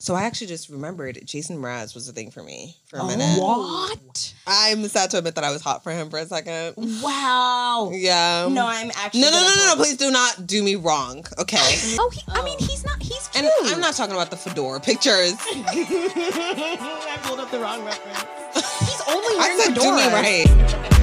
So I actually just remembered Jason Mraz was a thing for me for a Oh, minute. What? I'm sad to admit that I was hot for him for a second. Wow. Yeah. No, I'm actually. No, no, no, no, no. Please do not do me wrong. Okay. Oh, he, I mean, he's not. He's cute. And I'm not talking about the fedora pictures. I pulled up the wrong reference. He's only I wearing said do me right.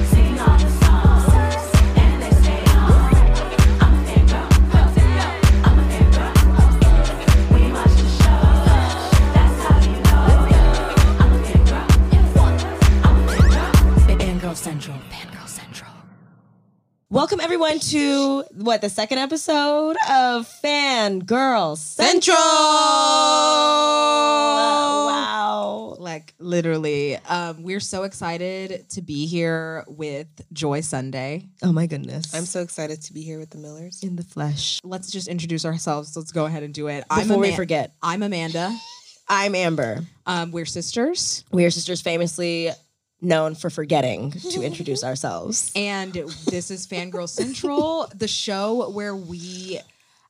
Welcome everyone to what the second episode of Fangirl Central. Central. Wow. Like literally, um, we're so excited to be here with Joy Sunday Oh my goodness. I'm so excited to be here with the Millers. in the flesh. Let's just introduce ourselves. Let's go ahead and do it. Before we forget, I'm Amanda. I'm Amber. Um, we're sisters, We are sisters famously known for forgetting to introduce ourselves. and this is Fangirl Central, the show where we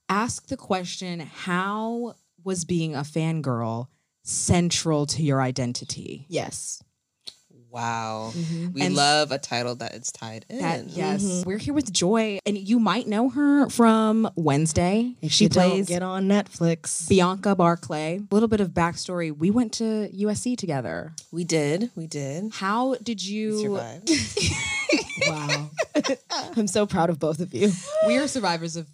ask the question: How was being a fangirl central to your identity? Yes. Wow. Mm-hmm. We And- love a title that is tied in. That yes, Mm-hmm. we're here with Joy, and you might know her from Wednesday. If she you don't plays get on Netflix. Bianca Barclay. A little bit of backstory: We went to USC together. We did. We did. How did you? survived. Wow, I'm so proud of both of you. we are survivors of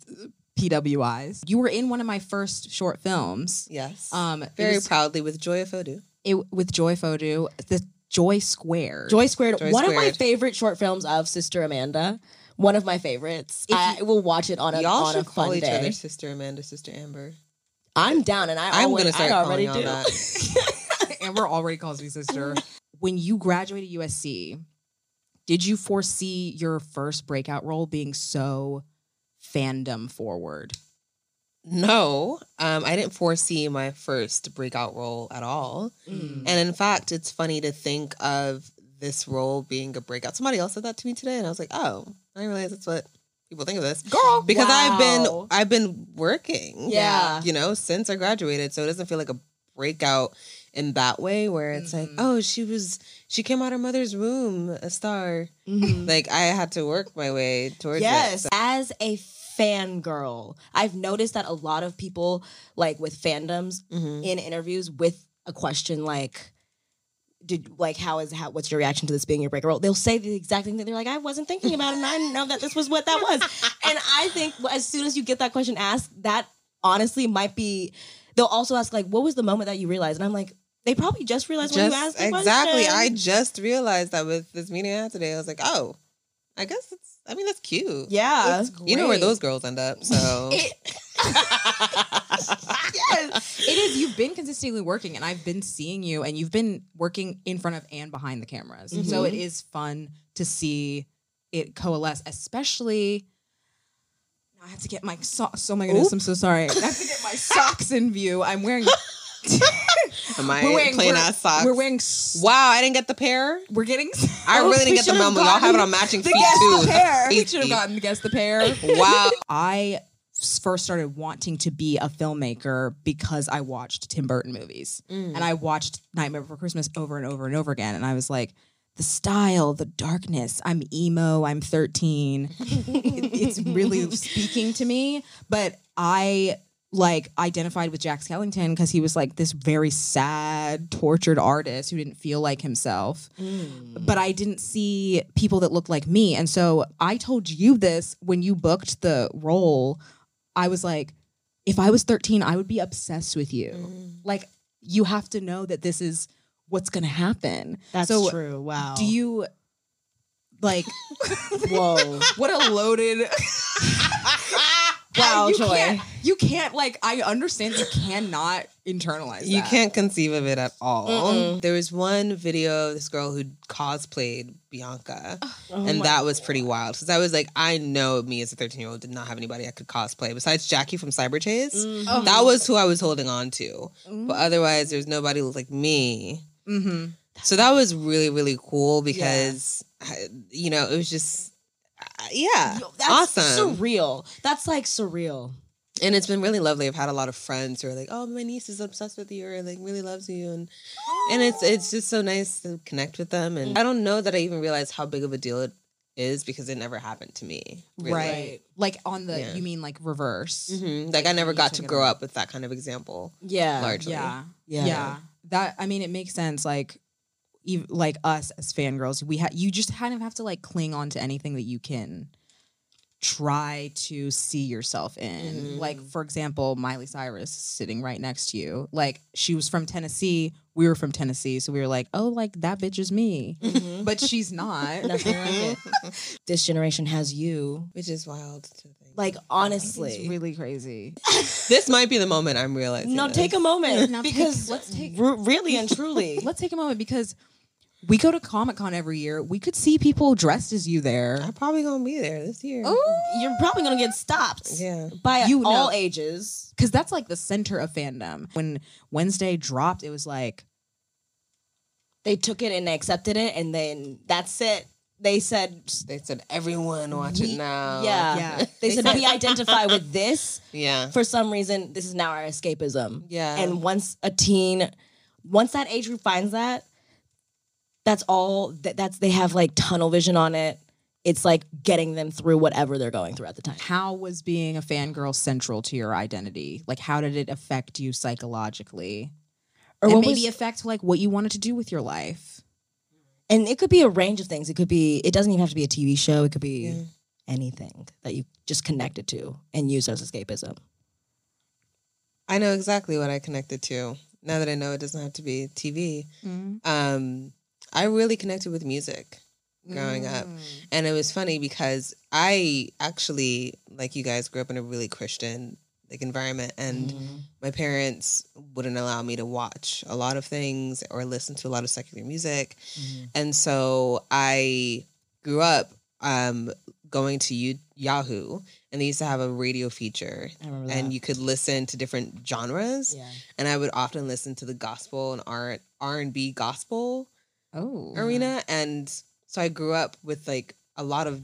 PWIs. You were in one of my first short films. yes. Um, Very was- proudly with Joy Fodu. it, with Joy Fodu, the Joy Square. Joy Squared, Joy one of my favorite short films of Sister Amanda. One of my favorites. I will watch it on a Y'all on a should call fun each day. other Sister Amanda, Sister Amber. I'm down, and I I'm gonna start I calling already y'all do. that. Amber already calls me sister. when you graduated USC, did you foresee your first breakout role being so fandom forward? No, um, I didn't foresee my first breakout role at all. Mm. And in fact, it's funny to think of this role being a breakout. Somebody else said that to me today, and I was like, oh, I didn't realize that's what people think of this. Girl, Because I've been. I've been working, Yeah. you know, since I graduated, so it doesn't feel like a breakout in that way where it's like, oh, she was she came out of her mother's womb a star. Like I had to work my way towards it. Yes, So- as a fangirl, I've noticed that a lot of people, like with fandoms, Mhm. in interviews with a question like, "Did like how is how what's your reaction to this being your breaker role?" They'll say the exact thing that they're like, "I wasn't thinking about it, and I didn't know that this was what that was." and I think as soon as you get that question asked, that honestly might be. They'll also ask like, "What was the moment that you realized?" And I'm like, they probably just realized when you Just- asked the exactly. question. I just realized that with this meeting I had today. I was like, oh, I guess it's. I mean, that's cute. yeah, You know where those girls end up. So yes, it is. You've been consistently working, and I've been seeing you, and you've been working in front of and behind the cameras. So mm-hmm. it is fun to see it coalesce, especially. I have to get my socks. Oh my goodness, I'm so sorry. I have to get my socks in view. I'm wearing. am I we're wearing plain ass socks? We're wearing. s- Wow, I didn't get the pair. We're getting. I really didn't get the memo. Y'all have it on matching feet guess too. the pair. We should have gotten the guess the pair. Wow. I first started wanting to be a filmmaker because I watched Tim Burton movies. Mm. And I watched Nightmare Before Christmas over and over and over again. And I was like, the style, the darkness, I'm emo, I'm 13. It- it's really speaking to me. But I like identified with Jack Skellington because he was like this very sad, tortured artist who didn't feel like himself. Mm. But I didn't see people that looked like me. And so I told you this when you booked the role. I was like, if I was 13, I would be obsessed with you. Mm. Like, you have to know that this is what's going to happen. That's so true. Wow. Do you like, Whoa. what a loaded. Wow, you Joy. Can't, you can't like. I understand you cannot internalize. You that. can't conceive of it at all. Mm-mm. There was one video of this girl who cosplayed Bianca, Oh and that was pretty wild because I was like, I know me as a 13 year old did not have anybody I could cosplay besides Jackie from Cyberchase. Mhm. That was who I was holding on to, but otherwise, there's nobody who looked like me. Mm-hmm. So that was really really cool because I- you know it was just yeah Yo, That's awesome surreal. That's like surreal. and it's been really lovely. I've had a lot of friends who are like, "Oh, my niece is obsessed with you," or like really loves you, and and it's it's just so nice to connect with them. And I don't know that I even realized how big of a deal it is because it never happened to me. really. Right. Like on the. Yeah. You mean like reverse? Mhm. Like I never got to grow up with that kind of example. Yeah. Largely. Yeah. Yeah. Yeah. That I mean, it makes sense. Like, ev- like us as fangirls, we ha- you just kind of have to like cling on to anything that you can try to see yourself in. Mhm. Like, for example, Miley Cyrus sitting right next to you. Like, she was from Tennessee. We were from Tennessee, so we were like, oh, like that bitch is me, Mhm. but she's not. Nothing like it. This generation has you. Which is wild to think. Like honestly. It's really crazy. this might be the moment I'm realizing. no, this. take a moment Now take- because let's take- r- really and truly. Let's take a moment because we go to Comic Con every year. We could see people dressed as you there. I'm probably gonna be there this year. You're probably gonna get stopped Yeah. by You all know. ages. because that's like the center of fandom. When Wednesday dropped, it was like, They took it and they accepted it, and then that's it. They said, They said everyone watch We- it now. yeah. Yeah. They said we identify with this Yeah. for some reason. This is now our escapism. Yeah. And once a teen, once that age group finds that, that's all. That, that's they have like tunnel vision on it. It's like getting them through whatever they're going through at the time. how was being a fangirl central to your identity? Like, how did it affect you psychologically? Or and what maybe was- affect like what you wanted to do with your life. and it could be a range of things. It could be. It doesn't even have to be a TV show. It could be Yeah. anything that you just connected to and use as escapism. I know exactly what I connected to. Now that I know it doesn't have to be TV. Um, I really connected with music growing up. And it was funny because I actually, like you guys, grew up in a really Christian like environment and my parents wouldn't allow me to watch a lot of things or listen to a lot of secular music. And so I grew up um, going to U- Yahoo and they used to have a radio feature and you could listen to different genres Yeah. and I would often listen to the gospel and R R and B gospel Oh, arena, and so I grew up with like a lot of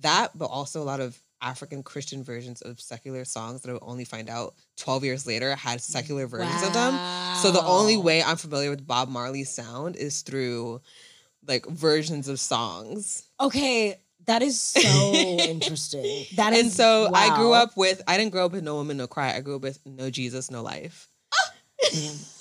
that, but also a lot of African Christian versions of secular songs that I would only find out twelve years later had secular versions of them. So the only way I'm familiar with Bob Marley's sound is through like versions of songs. Okay, that is so interesting. That is and so I grew up with I didn't grow up with No Woman No Cry. I grew up with No Jesus No Life. Ah!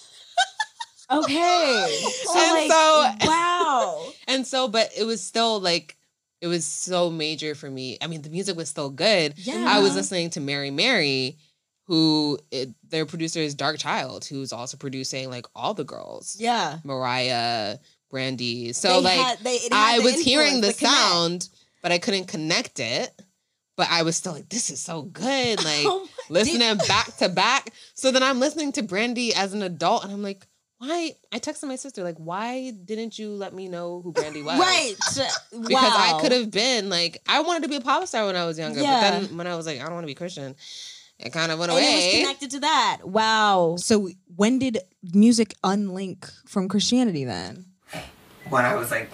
Okay. So And like, so- wow. And so, but it was still like, it was so major for me. I mean, the music was still good. Yeah. I was listening to Mary Mary, who it, their producer is Darkchild, who's also producing like all the girls, Yeah. Mariah, Brandy. So They like, had- they- I was hearing the sound, but I couldn't connect it. But I was still like, this is so good. Like Oh listening back to back. So then I'm listening to Brandy as an adult, and I'm like. Why? I texted my sister like, "Why didn't you let me know who Brandy was?" Right. because I could have been like I wanted to be a pop star when I was younger, Yeah. but then when I was like I don't want to be Christian, it kind of went And it was connected to that. Wow. So when did music unlink from Christianity then? When I was like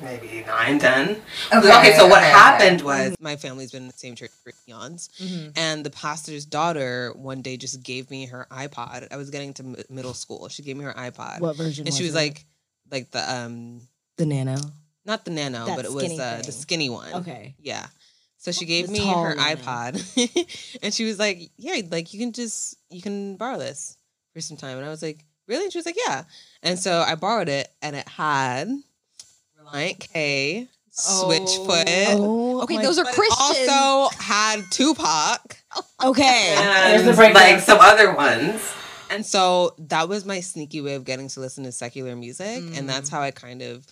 maybe nine, ten. Okay, Okay, so what okay, happened okay. was my family's been in the same church for eons, Mm-hmm. and the pastor's daughter one day just gave me her iPod. I was getting to mi- middle school. She gave me her iPod, What version and she was was it? like, like the um, The nano. not the nano, That but it was uh, the skinny one. Okay. Yeah. So she gave The me her woman. iPod, and she was like, "Yeah, like you can just you can borrow this for some time." And I was like, "Really?" And she was like, "Yeah." And so I borrowed it, and it had Relient K, Switchfoot. Oh, Okay, those are but it Christian. also had Tupac okay. and like some other ones. And so that was my sneaky way of getting to listen to secular music, and that's how I kind of.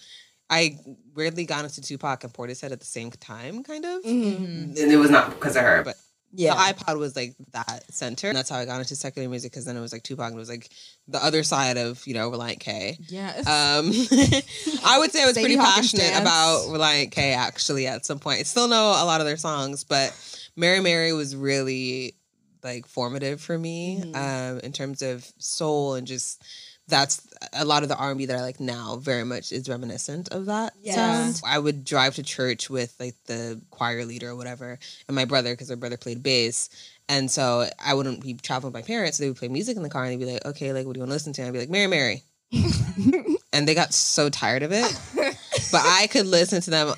I weirdly got into Tupac and Portishead at the same time, kind of. Mhm. And it was not because of her, but Yeah. the iPod was like that center. And that's how I got into secular music because then it was like Tupac and it was like the other side of, you know, Relient K. Yes. Um, I would say I was Sadie pretty Hawkins passionate dance. about Relient K actually at some point. I still know a lot of their songs, but Mary Mary was really like formative for me Mhm. um, in terms of soul and just that's a lot of the R&B that I like now very much is reminiscent of that Yeah. sound. I would drive to church with like the choir leader or whatever and my brother because my brother played bass and so I wouldn't be traveling with my parents. They would play music in the car and they'd be like, okay, like, what do you want to listen to? And I'd be like, Mary, Mary. and they got so tired of it. but I could listen to them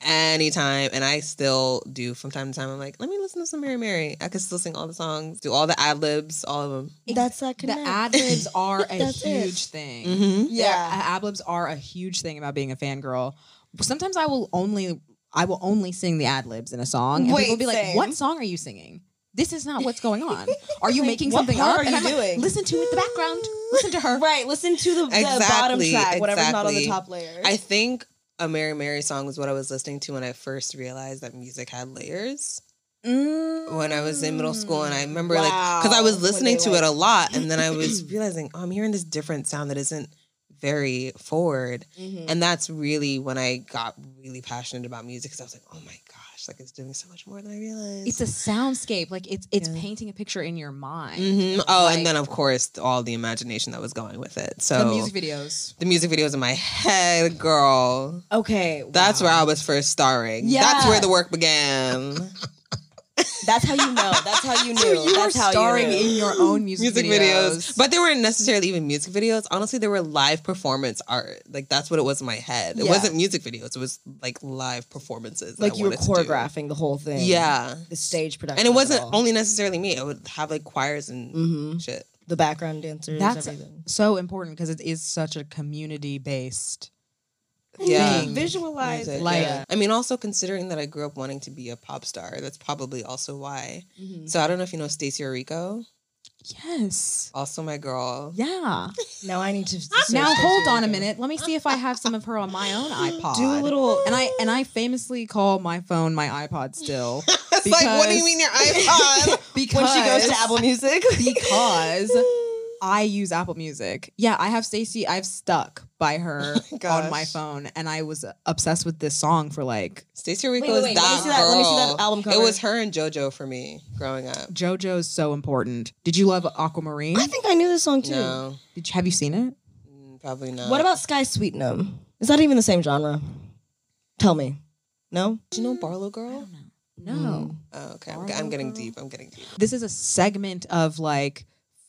anytime. And I still do from time to time. I'm like, let me listen to some Mary, Mary. I could still sing all the songs, do all the ad libs, all of them. That's that the connect. ad libs are a That's it. huge thing. Mm-hmm. Yeah. ad libs are a huge thing about being a fangirl. Sometimes I will only I will only sing the ad libs in a song, and Wait, people will be like, same. "What song are you singing? This is not what's going on. Are you Like, making what something part up?" are and you I'm like. Listen to it, in the background. Listen to her. Right. Listen to the, the bottom Exactly, track, whatever's not on the top layer. I think a Mary Mary song was what I was listening to when I first realized that music had layers. When I was in middle school, and I remember like because I was listening to like- it a lot, and then I was realizing, oh, I'm hearing this different sound that isn't very forward, Mhm. and that's really when I got really passionate about music because I was like, oh my gosh, like it's doing so much more than I realized. It's a soundscape. Like it's it's Yeah. painting a picture in your mind. Mhm. Oh, Like- and then of course all the imagination that was going with it. So The music videos. the music videos in my head, girl. okay. That's wow. where I was first starring. Yeah. That's where the work began. That's how you know. That's how you knew. You were That's how starring you knew. in your own music, music videos. But they weren't necessarily even music videos. Honestly, they were live performance art. Like that's what it was in my head. It Yeah. wasn't music videos. It was like live performances. like you were wanted to do. choreographing the whole thing. Yeah. The stage production. And it wasn't all. only necessarily me. I would have like choirs and Mhm. shit. the background dancers. That's everything. so important because it is such a community based. Yeah. thing. Visualize Music. Like- yeah. I mean, also considering that I grew up wanting to be a pop star, that's probably also why. Mhm. So I don't know if you know Stacie Orrico, Yes. also my girl. Yeah. Now I need to. now hold on a minute. Let me see if I have some of her on my own iPod. Do a little. And I and I famously call my phone my iPod still. It's like, what do you mean your iPod? because when she goes to Apple Music. because I use Apple Music. Yeah, I have Stacie. I've stuck by her gosh. on my phone, and I was obsessed with this song for like Stacie Orrico wait, is wait, let me that see that- let me see that girl. album It was her and JoJo for me growing up. JoJo's so important. Did you love Aquamarine? I think I knew this song too. No, Did you, have you seen it? mm, probably not. What about Skye Sweetnam? Is that even the same genre? Tell me. No. Do you know BarlowGirl? No. Oh, okay. I'm, I'm getting deep. I'm getting deep. This is a segment of like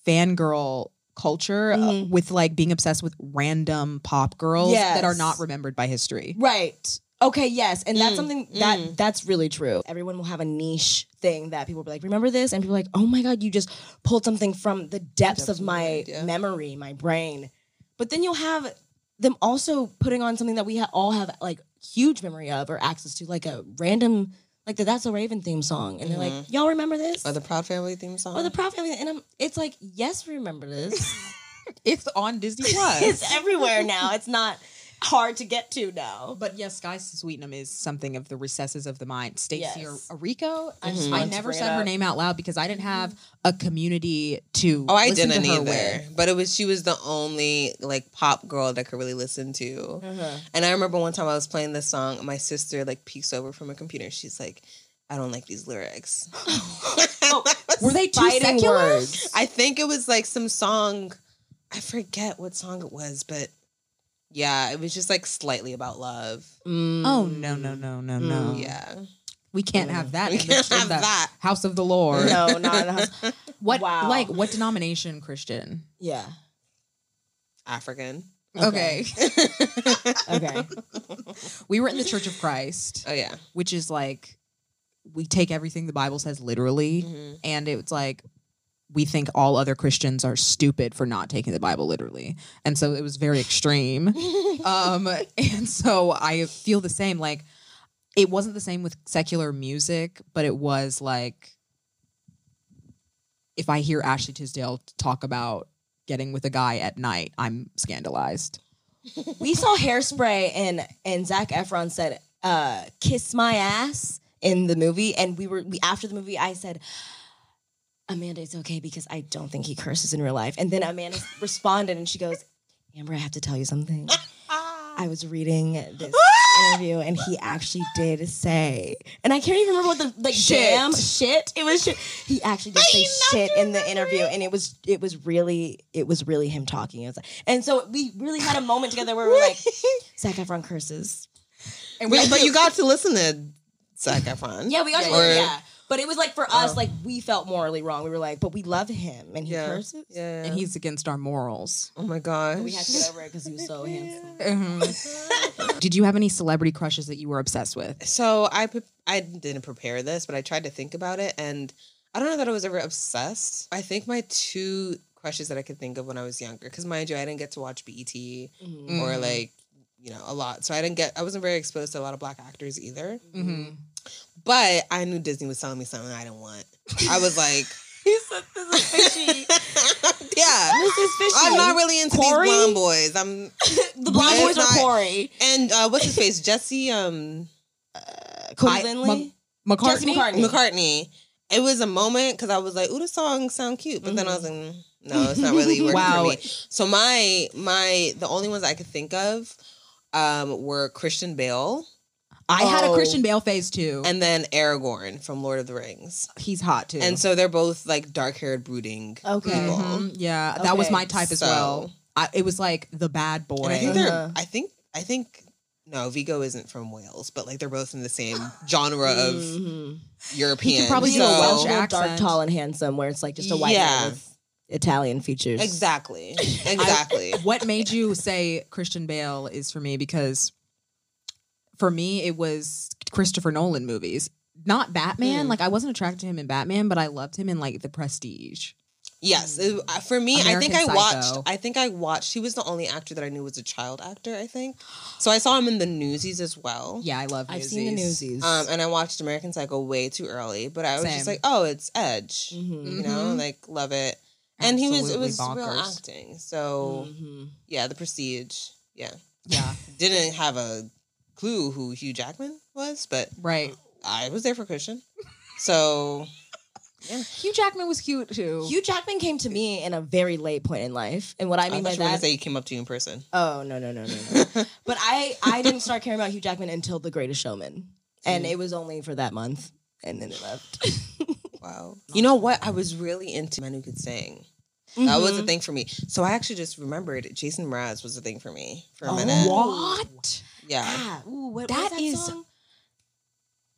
fangirl culture uh, Mhm. with like being obsessed with random pop girls that are not remembered by history. Right. Okay, yes. And that's Mm, something that mm. that's really true. Everyone will have a niche thing that people will be like, remember this? And people are like, oh my God, you just pulled something from the depths of my memory, my brain. But then you'll have them also putting on something that we ha- all have like huge memory of or access to, like a random, like the That's a Raven theme song. And they're like, mm-hmm. y'all remember this? Or the Proud Family theme song? Or the Proud Family. And I'm, it's like, yes, we remember this. It's on Disney Plus. it's everywhere now. It's not hard to get to now. But yes, Skye Sweetnam is something of the recesses of the mind. Stacey Yes. or Rico. I, never said her name out loud because I didn't have a community to. Oh, I listen didn't either. with. But it was she was the only like pop girl that I could really listen to. Uh-huh. And I remember one time I was playing this song, and my sister like peeks over from her computer. She's like, "I don't like these lyrics." Were they too secular? words. I think it was like some song. I forget what song it was, but yeah, it was just like slightly about love. Oh no no no no no! Yeah, We can't have that. We in the- can't in have the that. House of the Lord. No, not in the house. What Wow. like what denomination Christian? Yeah. African. Okay. Okay. we were in the Church of Christ, Oh yeah, which is like we take everything the Bible says literally, Mhm. and it's like we think all other Christians are stupid for not taking the Bible literally, and so it was very extreme. um, and so I feel the same. Like it wasn't the same with secular music, but it was like if I hear Ashley Tisdale talk about getting with a guy at night, I'm scandalized. we saw hairspray and and Zac Efron said uh kiss my ass in the movie and we were we after the movie I said Amanda it's okay because I don't think he curses in real life. And then Amanda responded and she goes Amber I have to tell you something. I was reading this interview and he actually did say and I can't even remember what the like Shit. damn shit. It was shit. He actually did say shit in the interview and it was it was really it was really him talking. It was like, and so we really had a moment together where we were like Zac Efron curses. And Wait, but you got to listen to Zac Efron. yeah we got to Or- yeah but it was like for us like we felt morally wrong we were like but we love him and he Yeah. curses Yeah. and he's against our morals. oh my gosh. we had to get over it because he was so handsome Mm-hmm. Did you have any celebrity crushes that you were obsessed with? So I pre- I didn't prepare this, but I tried to think about it, and I don't know that I was ever obsessed. I think my two crushes that I could think of when I was younger, because mind you, I didn't get to watch BET Mm-hmm. or like you know a lot, so I didn't get I wasn't very exposed to a lot of black actors either. Mm-hmm. But I knew Disney was selling me something I didn't want. I was like, he said this is fishy yeah. this is fishy I'm not really into Corey? these blonde boys. I'm the blonde It's boys are not- Corey and uh, what's his face? Jesse um Cody I- Linley McCartney. Jesse McCartney McCartney. It was a moment because I was like, "Ooh, the songs sound cute," but then I was like, mm, "No, it's not really working Wow. for me." So my my the only ones I could think of um, were Christian Bale I had a Oh. Christian Bale phase too, and and then Aragorn from Lord of the Rings, he's hot too. and so they're both like dark haired, brooding Okay. people. Mhm. yeah, that was Okay. my type as So- well. I, it was like the bad boy. And I think they're. Uh-huh. I think. I think. No, Viggo isn't from Wales, but like they're both in the same genre of Mhm. European. probably You do a know, Welsh Welsh dark, accent. tall, and handsome, where it's like just a white Yeah. man with Italian features. Exactly. Exactly. what made you say Christian Bale is for me because for me it was Christopher Nolan movies. Not Batman. Mm. Like I wasn't attracted to him in Batman, but I loved him in like The Prestige. Yes, it- uh, for me, I think I Psycho. watched. I think I watched. He was the only actor that I knew was a child actor. I think, so I saw him in the Newsies as well. Yeah, I love. I've seen the Newsies. newsies. Um, and I watched American Psycho way too early, but I was Same. just like, oh, it's Edge. Mhm. You know, Mhm. like love it. And he was it was real bonkers. acting. So Mhm. yeah, The Prestige. Yeah, Yeah, didn't have a clue who Hugh Jackman was, but right. I was there for Christian. So Hugh Jackman was cute too. Hugh Jackman came to me in a very late point in life, and what I I, mean thought by you were that, say he came up to you in person. oh no no no no no. but I I didn't start caring about Hugh Jackman until The Greatest Showman, and it was only for that month, and then it left. Wow. You know what? I was really into men who could sing. That was a mm-hmm. thing for me. So I actually just remembered Jason Mraz was a thing for me for a oh, minute. what? Yeah. ah, ooh, what, That that is-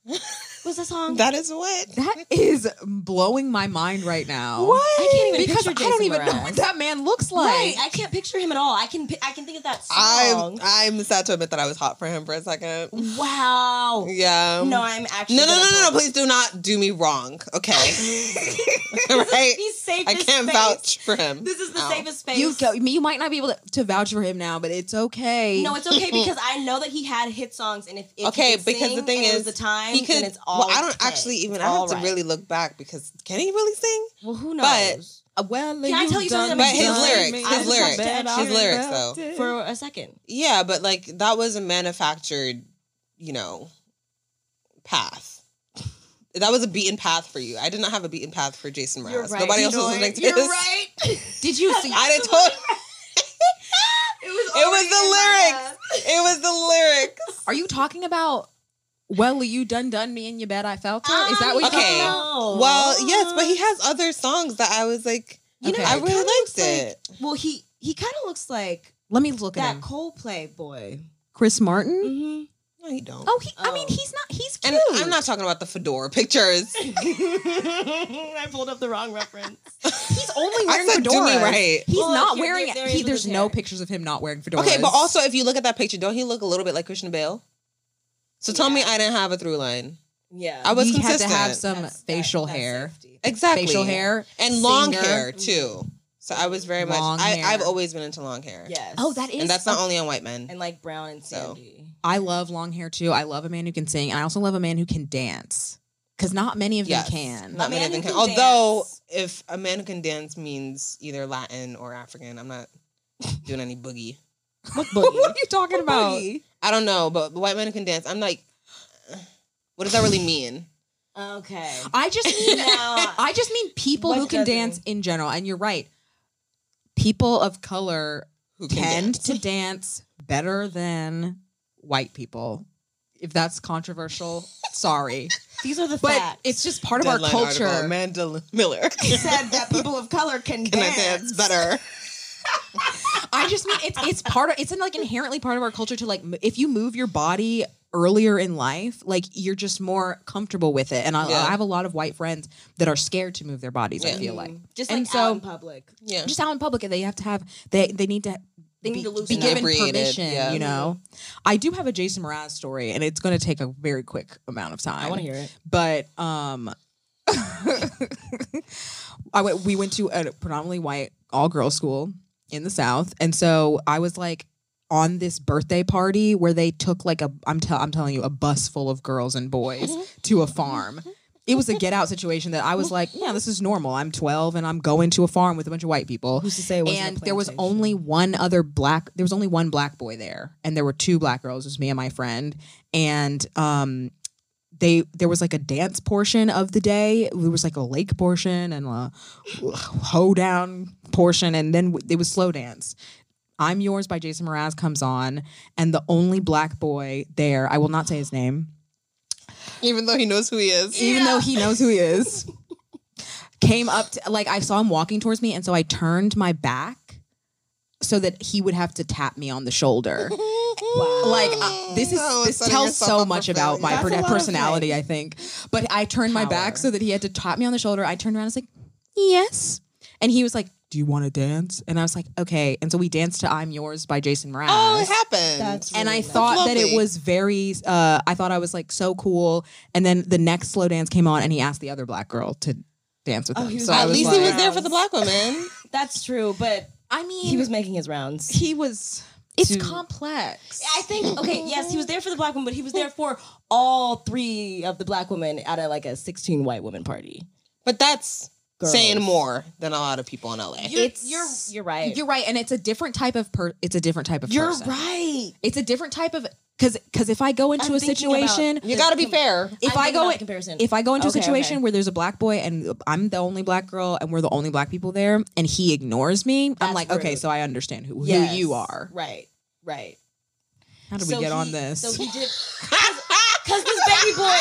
song? What's that song? That is what? That is blowing my mind right now. What? I can't even Because picture I don't Jason even know what that man looks like. Right, I can't picture him at all. I can I can think of that I'm song. I'm sad to admit that I was hot for him for a second. wow. Yeah. No, I'm actually No, no, gonna no, no, no, please do not do me wrong. Okay. right? He's safe. I can't vouch for him. This is the Ow. safest space. You go, you might not be able to, to vouch for him now, but it's okay. No, it's okay because I know that he had hit songs, and if, if Okay, he could because the thing and it is, was the time, he could. then it's all. well, I don't okay. actually even. It's I have all to really look back because can he really sing? Well, who knows? Uh, well, Can I tell you something But that his lyrics, his lyrics, like, his lyrics, though. for a second. Yeah, but like that was a manufactured, you know, path. That was a beaten path for you. I did not have a beaten path for Jason Mraz. Nobody else was listening to You're this. right. Did you see? I didn't told. It was, It was the lyrics. It was the lyrics. Are you talking about? Well, you done done me in your bed. I felt it. Is that what you're Okay. talking about? Oh. Well, yes, but he has other songs that I was like, You know, Okay. I really liked looks like- it. well, he he kind of looks like Let me look at that him. Coldplay boy. Chris Martin. Mm-hmm. No, you don't. Oh, he, I mean, Oh. he's not. He's and cute. I'm not talking about the fedora pictures. I pulled up the wrong reference. He's only I wearing said, do fedoras. me right. He's Well, not wearing. there- there he, he there's no hair. pictures of him not wearing fedoras. Okay, but also if you look at that picture, don't he look a little bit like Christian Bale? So tell me I didn't have a through line. Yeah. I was he had to have some That's- facial that's hair. exactly facial hair, and long singer. hair too. So I was very much. Long I, hair. I've always been into long hair. Yes. Oh, that is and that's not only on white men. and like brown and So. sandy. I love long hair too. I love a man who can sing, and I also love a man who can dance. Because not many of yes, them can. not many of them can. can Although, dance. if a man who can dance means either Latin or African, I'm not doing any boogie. What what are you talking about? I don't know, but the white man who can dance, I'm like, what does that really mean? Okay. I just mean Now- I just mean people What who can does it dance mean? in general. And you're right. People of color Who tend dance? to dance better than white people. If that's controversial, sorry. These are the But facts. it's just part of our culture. article, Amanda Miller. said that people of color can, Can I dance better? I just mean it's it's part of it's in like inherently part of our culture to like if you move your body earlier in life, like you're just more comfortable with it. And I, Yeah. I have a lot of white friends that are scared to move their bodies. I feel like Just and like so- out in public. Yeah. just out in public, they have to have they they need to. They need be, to loosen be given permission, yeah. you know. I do have a Jason Mraz story, and it's going to take a very quick amount of time. I want to hear it. but um I went we went to a predominantly white all girls school in the south and so I was like on this birthday party where they took like a I'm tell I'm telling you a bus full of girls and boys to a farm. It was a get out situation that I was like, yeah, this is normal. I'm 12 and I'm going to a farm with a bunch of white people. Who's to say it wasn't a and there was plantation? only one other black there was only one black boy there and there were two black girls it was me and my friend and um they there was like a dance portion of the day. There was like a lake portion and a hoedown portion and then it was slow dance. I'm yours by jason mraz comes on and the only black boy there i will not say his name. Even though he knows who he is. even though he knows who he is. Came up to like i saw him walking towards me and so i turned my back so that he would have to tap me on the shoulder like uh, this is No, this tells so much about my per- That's a lot of, personality i think but i turned my back so that he had to tap me on the shoulder i turned around and was like yes and he was like do you want to dance and i was like okay and so we danced to i'm yours by jason mraz Oh, it happened. That's and I nice. thought that it was very. Uh, I thought I was like so cool. And then the next slow dance came on, and he asked the other black girl to dance with Oh, him. so like- I At was least like, he was there for the black women. That's true, but I mean, he was making his rounds. He was. It's to- complex. I think okay, yes, he was there for the black woman, but he was there for all three of the black women at a like a sixteen white women party. But that's Girls. saying more than a lot of people in LA. You're, It's- you're you're right. You're right, and it's a different type of per. It's a different type of. You're person. right. It's a different type of because because if I go into I'm a thinking about- situation, you got to be fair. if I'm I go in- comparison. if I go into Okay, a situation okay. where there's a black boy and I'm the only black girl and we're the only black people there and he ignores me, I'm That's like, okay, so I understand who, Yes. who you are. Right. Right. How did So we get on this? So he did. Because this baby boy,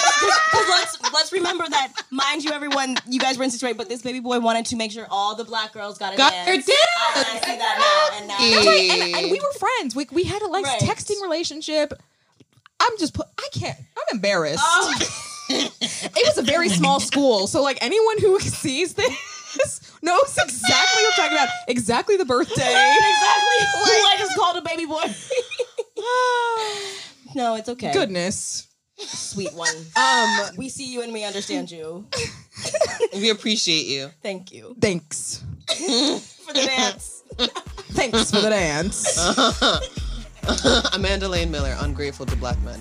because let's let's remember that, mind you, everyone, you guys were in situation, but this baby boy wanted to make sure all the black girls got a Got dance. their dance. I, I see that now, and now. That's That's right, and, and we were friends. We we had a like Right. texting relationship. I'm just put. I can't. I'm embarrassed. Oh. it was a very small school, so like anyone who sees this knows exactly what I'm talking about. Exactly the birthday. exactly who I just called a baby boy. No, it's okay. Goodness. sweet one. Um. We see you and we understand you. We appreciate you. Thank you Thanks. for the dance. Thanks for the dance. Amanda Layne Miller, ungrateful to black men.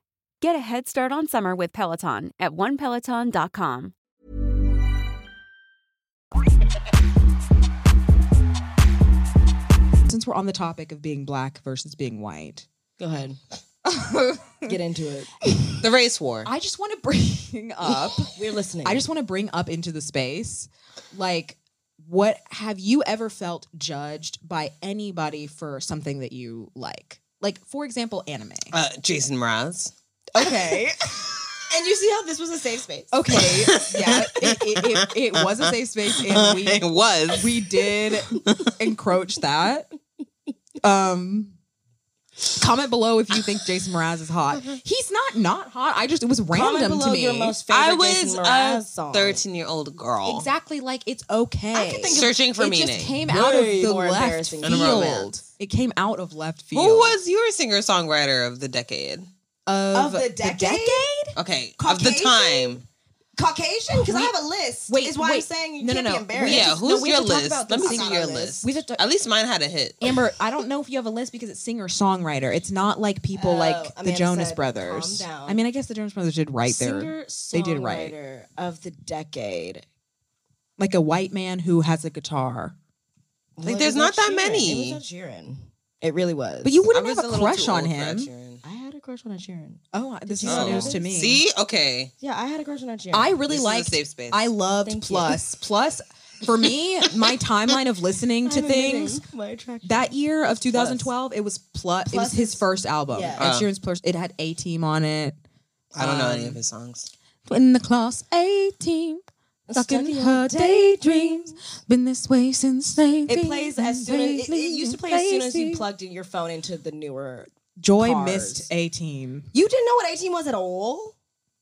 Get a head start on summer with Peloton at onepeloton.com. since we're on the topic of being black versus being white, Go ahead. Get into it. The race war. I just want to bring up. We're listening. I just want to bring up into the space, like, what have you ever felt judged by anybody for something that you like? Like, for example, anime. Uh, Jason Mraz. Okay. and you see how this was a safe space. Okay. Yeah. It, it, it, it was a safe space, and we it was. we did encroach that. Um, comment below if you think Jason Mraz is hot. He's not not hot. I just it was Comment random below to me. your most favorite I was Jason a 13 year old girl. exactly like it's okay. I can think of- Searching for it meaning. just came out of the left embarrassing than a field. It came out of left field. Who was your singer songwriter of the decade? Of, Of the decade? Okay, of the time. Caucasian? Because I have a list. Wait, is why I'm saying you No, no, can't no. be embarrassed. Yeah, who's no, your have to talk list? Let me see your list. list. We have to- At least mine had a hit. Amber, I don't know if you have a list because it's singer songwriter. It's not like people Oh, like the Amanda Jonas said, Brothers. calm down. I mean, I guess the Jonas Brothers did write Singer, there. They did right. songwriter of the decade. Like a white man who has a guitar. Like, Well, it there's not that Sheeran. many. It was Ed Sheeran. It really was. But you wouldn't was have a little crush on old Ed him. Sheeran. I had a crush on Ed Sheeran. Oh, this is news to me. See, okay. Yeah, I had a crush on Ed Sheeran. I really This is a liked. safe space. I loved Thank you. Plus. Plus, for me, my timeline of listening to I'm admitting things my attraction. that year of 2012, it was Plus. it was his is- first album. yeah. Ed. Sheeran's Plus. It had A Team on it. I don't know any Um, of his songs. In the class A Team. Stuck in her daydreams. Been this way since they It plays as soon as it, it used to play as soon as you plugged in your phone into the newer. Joy Cars. missed A Team. You didn't know what 18 was at all?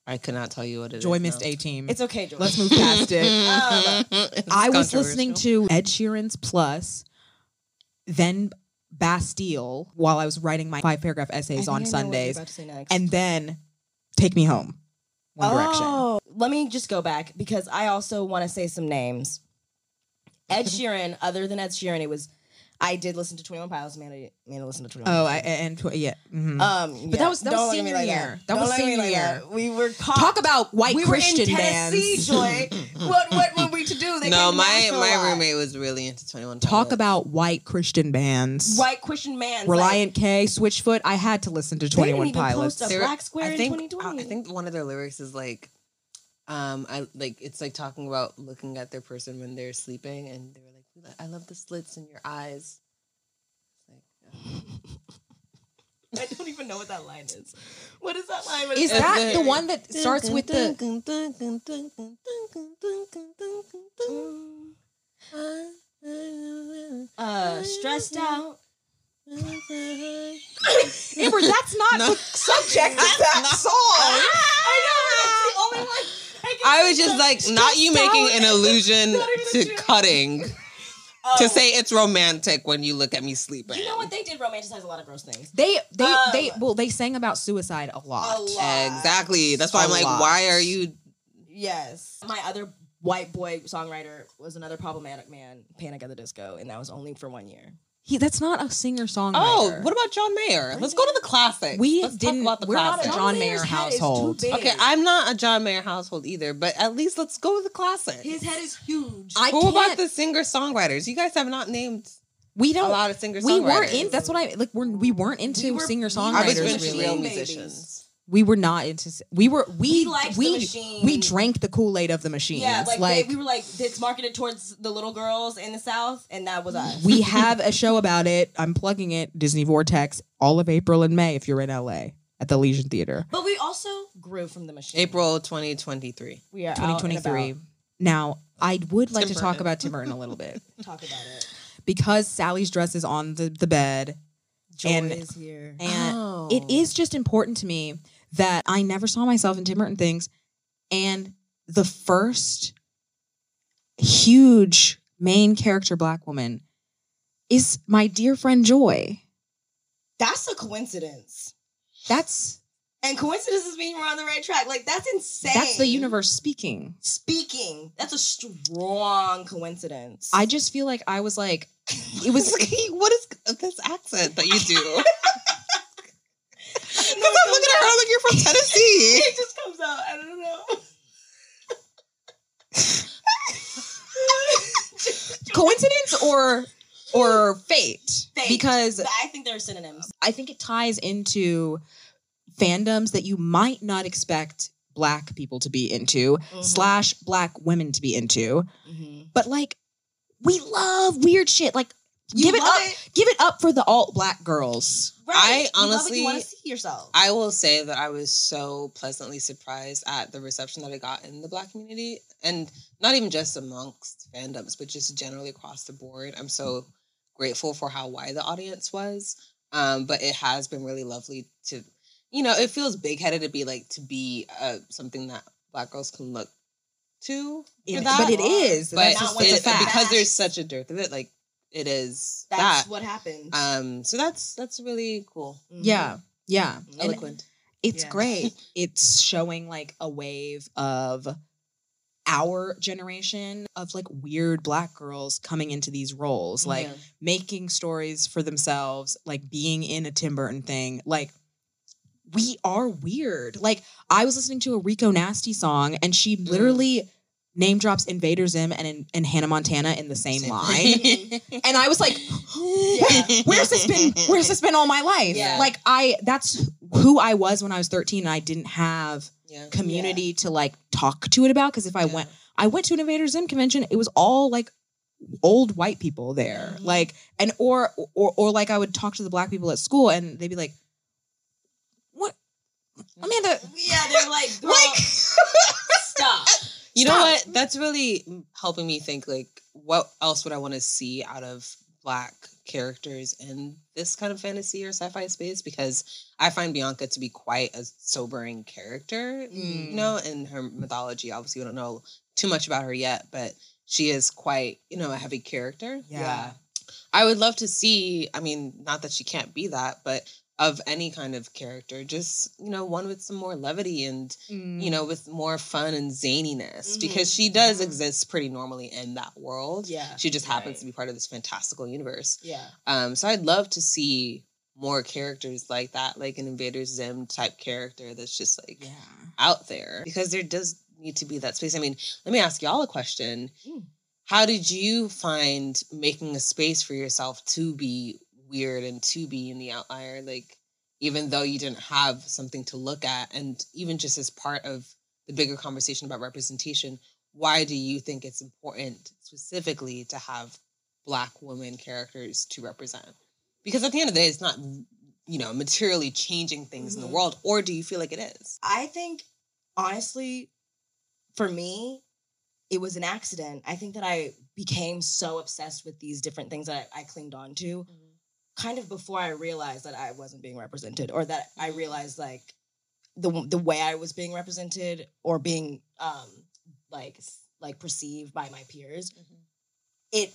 I could not tell you what it is. Joy missed now. A Team. It's okay, Joy. Let's move past it. Um, I was listening to Ed Sheeran's Plus, then Bastille while I was writing my five paragraph essays on I know what you're Sundays, about to say next. and then Take Me Home, One Direction. Oh, let me just go back because I also want to say some names. Ed Sheeran, other than Ed Sheeran, it was I did listen to Twenty One Pilots. Amanda, Amanda listened to Twenty One. Oh, I, and tw- yeah. mhm. um, But that was- that was don't look senior like year. That, That was look at senior like year. that. We were caught. Talk about white we Christian were in Tennessee, bands. Joy. what what were we to do? They No, came my my lot. roommate was really into Twenty One. Talk about white Christian bands. white Christian man. Relient K, Switchfoot. I had to listen to They Twenty didn't One even Pilots. post a black square I in think, 2020. I think one of their lyrics is like, um, I like it's like talking about looking at their person when they're sleeping, and they like, "I love the slits in your eyes." I don't even know what that line is. What is that line? Is that the- the one that starts with the? uh stressed out? Amber, that's not the subject of that song. I know that's the only one. I, I was just like not you making an allusion Not to cutting Oh. to say it's romantic when you look at me sleeping. You know what? They did romanticize a lot of gross things. They they Um, they well they sang about suicide a lot. A lot. Exactly. That's why A I'm like, lot. why are you? Yes. My other white boy songwriter was another problematic man, Panic at the Disco, and that was only for one year. He that's not a singer songwriter. Oh, what about John Mayer? Let's go to the classics. We Let's didn't- Talk about the we're not a classics. John Mayer Mayer's head is too household. big. Okay, I'm not a John Mayer household either, but at least let's go with the classics. His head is huge. I Who can't, about the singer songwriters? You guys have not named we a don't a lot of singer songwriters. we weren't songwriters. in that's what I like we're, we weren't into We were- singer we were songwriters I was into really. real Babies. musicians. We were not into we were we We liked the we, machine. we drank the Kool-Aid of the machines. yeah, like, like they, we were like it's marketed towards the little girls in the South, and that was us. we have a show about it. I'm plugging it. Disney Vortex, all of April and May if you're in LA at the Legion Theater. but we also grew from the machine. April 2023. we are out and 2023. about. Now, I would like Tim to talk about Tim Burton a little bit Talk about it. because Sally's dress is on the, the bed. Joy And- is here. And Oh. it is just important to me that I never saw myself in Tim Burton things. And the first huge main character black woman is my dear friend Joy. That's a coincidence. That's And coincidences mean we're on the right track. Like that's insane. that's the universe speaking. Speaking. That's a strong coincidence. I just feel like I was like it was what is this accent that you do? Because I'm looking at her like you're from Tennessee. it just comes out. I don't know. coincidence or or fate. Fake. because I think they're synonyms. I think it ties into fandoms that you might not expect black people to be into Mhm. slash black women to be into Mhm. but like we love weird shit like You give it up it. give it up for the alt black girls Right. I You it, you want to see yourself. I will say that I was so pleasantly surprised at the reception that I got in the black community, and not even just amongst fandoms, but just generally across the board. I'm so grateful for how wide the audience was. Um, but it has been really lovely to, you know, it feels big headed to be like to be uh, something that black girls can look to. It- but it is But That's not it- a fact. because there's such a dearth of it, like it is That's that. what happened. Um, so that's that's really cool, Mhm. yeah yeah And eloquent. it's Yeah. great it's showing like a wave of our generation of like weird black girls coming into these roles like Yeah. making stories for themselves, like being in a Tim Burton thing. Like, we are weird. Like, I was listening to a Rico Nasty song and she Mm. Name drops Invader Zim and, and Hannah Montana in the same, line. and I was like, Yeah. where's this been? Where's this been all my life? Yeah. Like, I, that's who I was when I was 13 and I didn't have yeah. community to like talk to it about. Cause if I went, I went to an Invader Zim convention, it was all like old white people there. Mhm. Like, and or, or, or like I would talk to the black people at school and they'd be like, what? Amanda, Yeah, they're like, like, stop. You know what? That's really helping me think like what else would I want to see out of black characters in this kind of fantasy or sci-fi space because I find Bianca to be quite a sobering character, Mm. you know, in her mythology. Obviously, we don't know too much about her yet, but she is quite, you know, a heavy character. yeah. I would love to see, I mean, not that she can't be that, but of any kind of character, just, you know, one with some more levity and Mm. you know, with more fun and zaniness Mhm. because she does exist pretty normally in that world. Yeah, She just happens right. to be part of this fantastical universe. Yeah. Um, so I'd love to see more characters like that, like an Invader Zim type character that's just like yeah. out there because there does need to be that space. I mean, let me ask y'all a question. Mm. How did you find making a space for yourself to be weird and to be in the outlier? Like, even though you didn't have something to look at, and even just as part of the bigger conversation about representation, why do you think it's important specifically to have Black women characters to represent? Because at the end of the day, it's not, you know, materially changing things in Mhm. the world, or do you feel like it is? I think, honestly, for me, it was an accident. I think that I became so obsessed with these different things that I, I clinged on to kind of before I realized that I wasn't being represented or that I realized like the the way I was being represented or being um like like perceived by my peers mm-hmm. it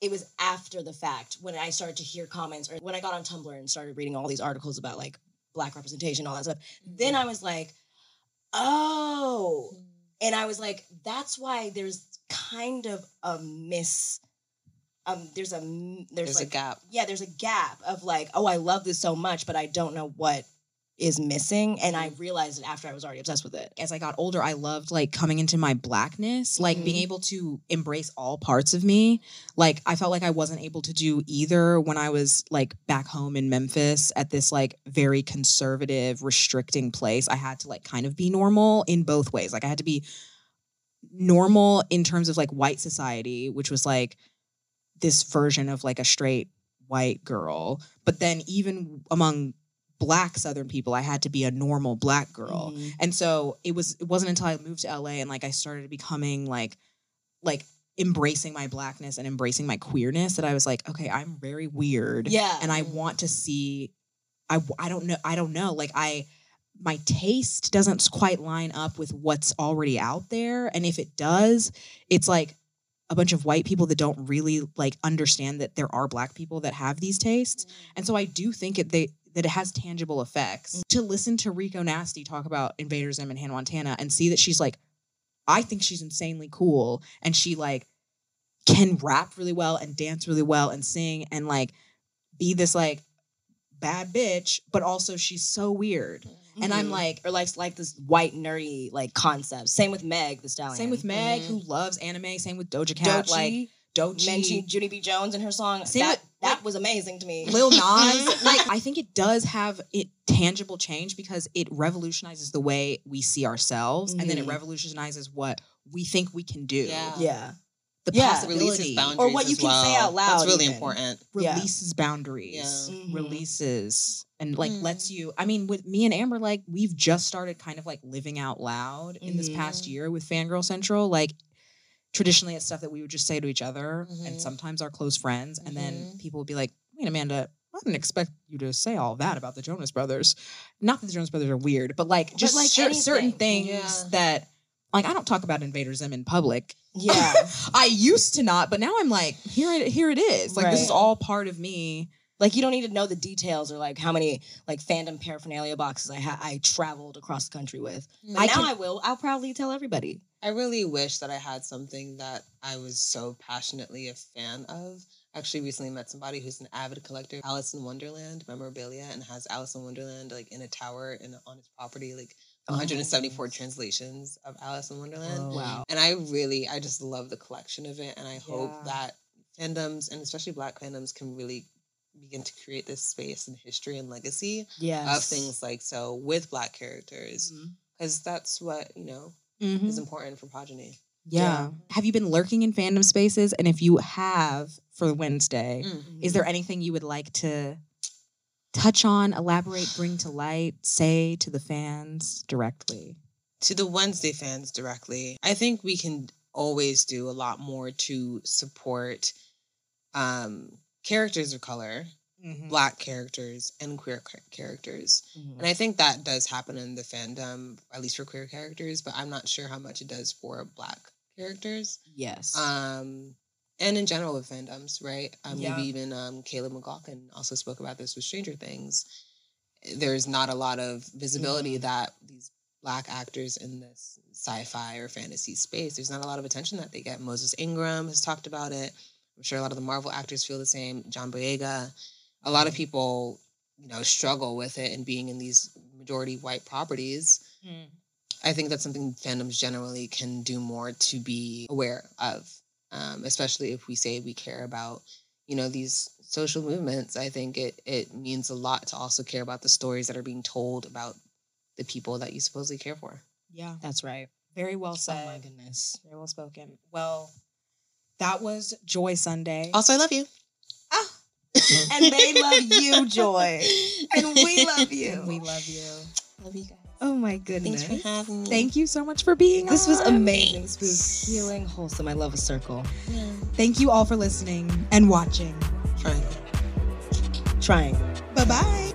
it was after the fact when I started to hear comments or when I got on Tumblr and started reading all these articles about like black representation all that stuff. Mm-hmm. Then I was like oh mm-hmm. and I was like that's why there's kind of a miss um there's a there's, There's like a gap. yeah, there's a gap of like, oh, I love this so much, but I don't know what is missing. And I realized it after I was already obsessed with it. As I got older, I loved like coming into my blackness, like being Mhm. able to embrace all parts of me. Like I felt like I wasn't able to do either when I was like back home in Memphis at this like very conservative, restricting place. I had to like kind of be normal in both ways. Like I had to be normal in terms of like white society, which was like this version of like a straight white girl. But then even among black southern people, I had to be a normal black girl. Mhm. And so it was it wasn't until I moved to LA and like I started becoming like like embracing my blackness and embracing my queerness that I was like, okay, I'm very weird. Yeah. And I want to see I I don't know I don't know like I my taste doesn't quite line up with what's already out there and if it does, it's like a bunch of white people that don't really like understand that there are black people that have these tastes. Mm-hmm. And so I do think it they that it has tangible effects. Mm-hmm. To listen to Rico Nasty talk about Invader Zim and Hannah Montana and see that she's like, I think she's insanely cool. And she like can rap really well and dance really well and sing and like be this like bad bitch, but also she's so weird. And I'm Mhm. like, or like like this white nerdy like concept. Same with Meg the Stallion. same with Meg, Mhm. who loves anime, same with Doja Cat, Doechii, like Doechii. mentioned Junie B. Jones in her song. Same that that was amazing to me. Lil Nas, like I think it does have it tangible change because it revolutionizes the way we see ourselves, and then it Mhm. revolutionizes what we think we can do. Yeah. yeah. The Yeah. possibility Releases boundaries Or what you as can say out loud That's really even. important. Yeah. releases boundaries, Yeah. Mhm. releases, and like Mm. lets you. I mean, with me and Amber, like we've just started kind of like living out loud in this Mhm. past year with Fangirl Central. Like traditionally, it's stuff that we would just say to each other and Mhm. sometimes our close friends, and then Mhm. people would be like, "Wait, Amanda." I didn't expect you to say all that about the Jonas Brothers. Not that the Jonas Brothers are weird, but like just like cer- certain things Yeah. that, like, I don't talk about Invader Zim in public. Yeah. I used to not, but now I'm like, here it here it is. Like this is all part of me. Like you don't need to know the details or like how many like fandom paraphernalia boxes I ha- I traveled across the country with. Mm. But I now can- I will. I'll proudly tell everybody. I really wish that I had something that I was so passionately a fan of. Actually recently met somebody who's an avid collector of Alice in Wonderland memorabilia and has Alice in Wonderland like in a tower and on his property, like 174 translations of Alice in Wonderland. Oh. Wow. And I really, I just love the collection of it, and I hope Yeah. that fandoms and especially Black fandoms can really begin to create this space and history and legacy Yes. of things like so with Black characters, Mm-hmm. because that's what you know is important for progeny. Yeah. Have you been lurking in fandom spaces? And if you have for Wednesday, Mm. is there anything you would like to touch on, elaborate, bring to light, say to the fans directly? to the Wednesday fans directly, I think we can always do a lot more to support um, characters of color, Mm-hmm. black characters, and queer characters. Mhm. And I think that does happen in the fandom, at least for queer characters, but I'm not sure how much it does for black characters. Yes. Um, and in general with fandoms, right? Um, Yeah. Maybe even um, Caleb McLaughlin also spoke about this with Stranger Things. There's not a lot of visibility that these black actors in this sci-fi or fantasy space. There's not a lot of attention that they get. Moses Ingram has talked about it. I'm sure a lot of the Marvel actors feel the same. John Boyega. A lot of people, you know, struggle with it and being in these majority white properties. I think that's something fandoms generally can do more to be aware of, um, especially if we say we care about, you know, these social movements. I think it it means a lot to also care about the stories that are being told about the people that you supposedly care for. Yeah. That's right. Very well said Oh said. my goodness. Very well spoken. Well, that was Joy Sunday. Also, I love you. ah and they love you, Joy. And we love you. And we love you. Love you guys. Oh my goodness. Thanks for having me. Thank you so much for being here. This was on. amazing. This was healing, wholesome. I love a circle. Thank you all for listening and watching. Trying. Trying. Bye bye.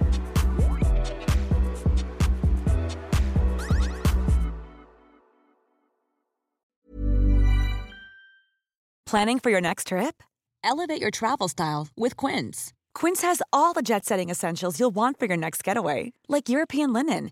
Planning for your next trip? Elevate your travel style with Quince. Quince has all the jet setting essentials you'll want for your next getaway, like European linen,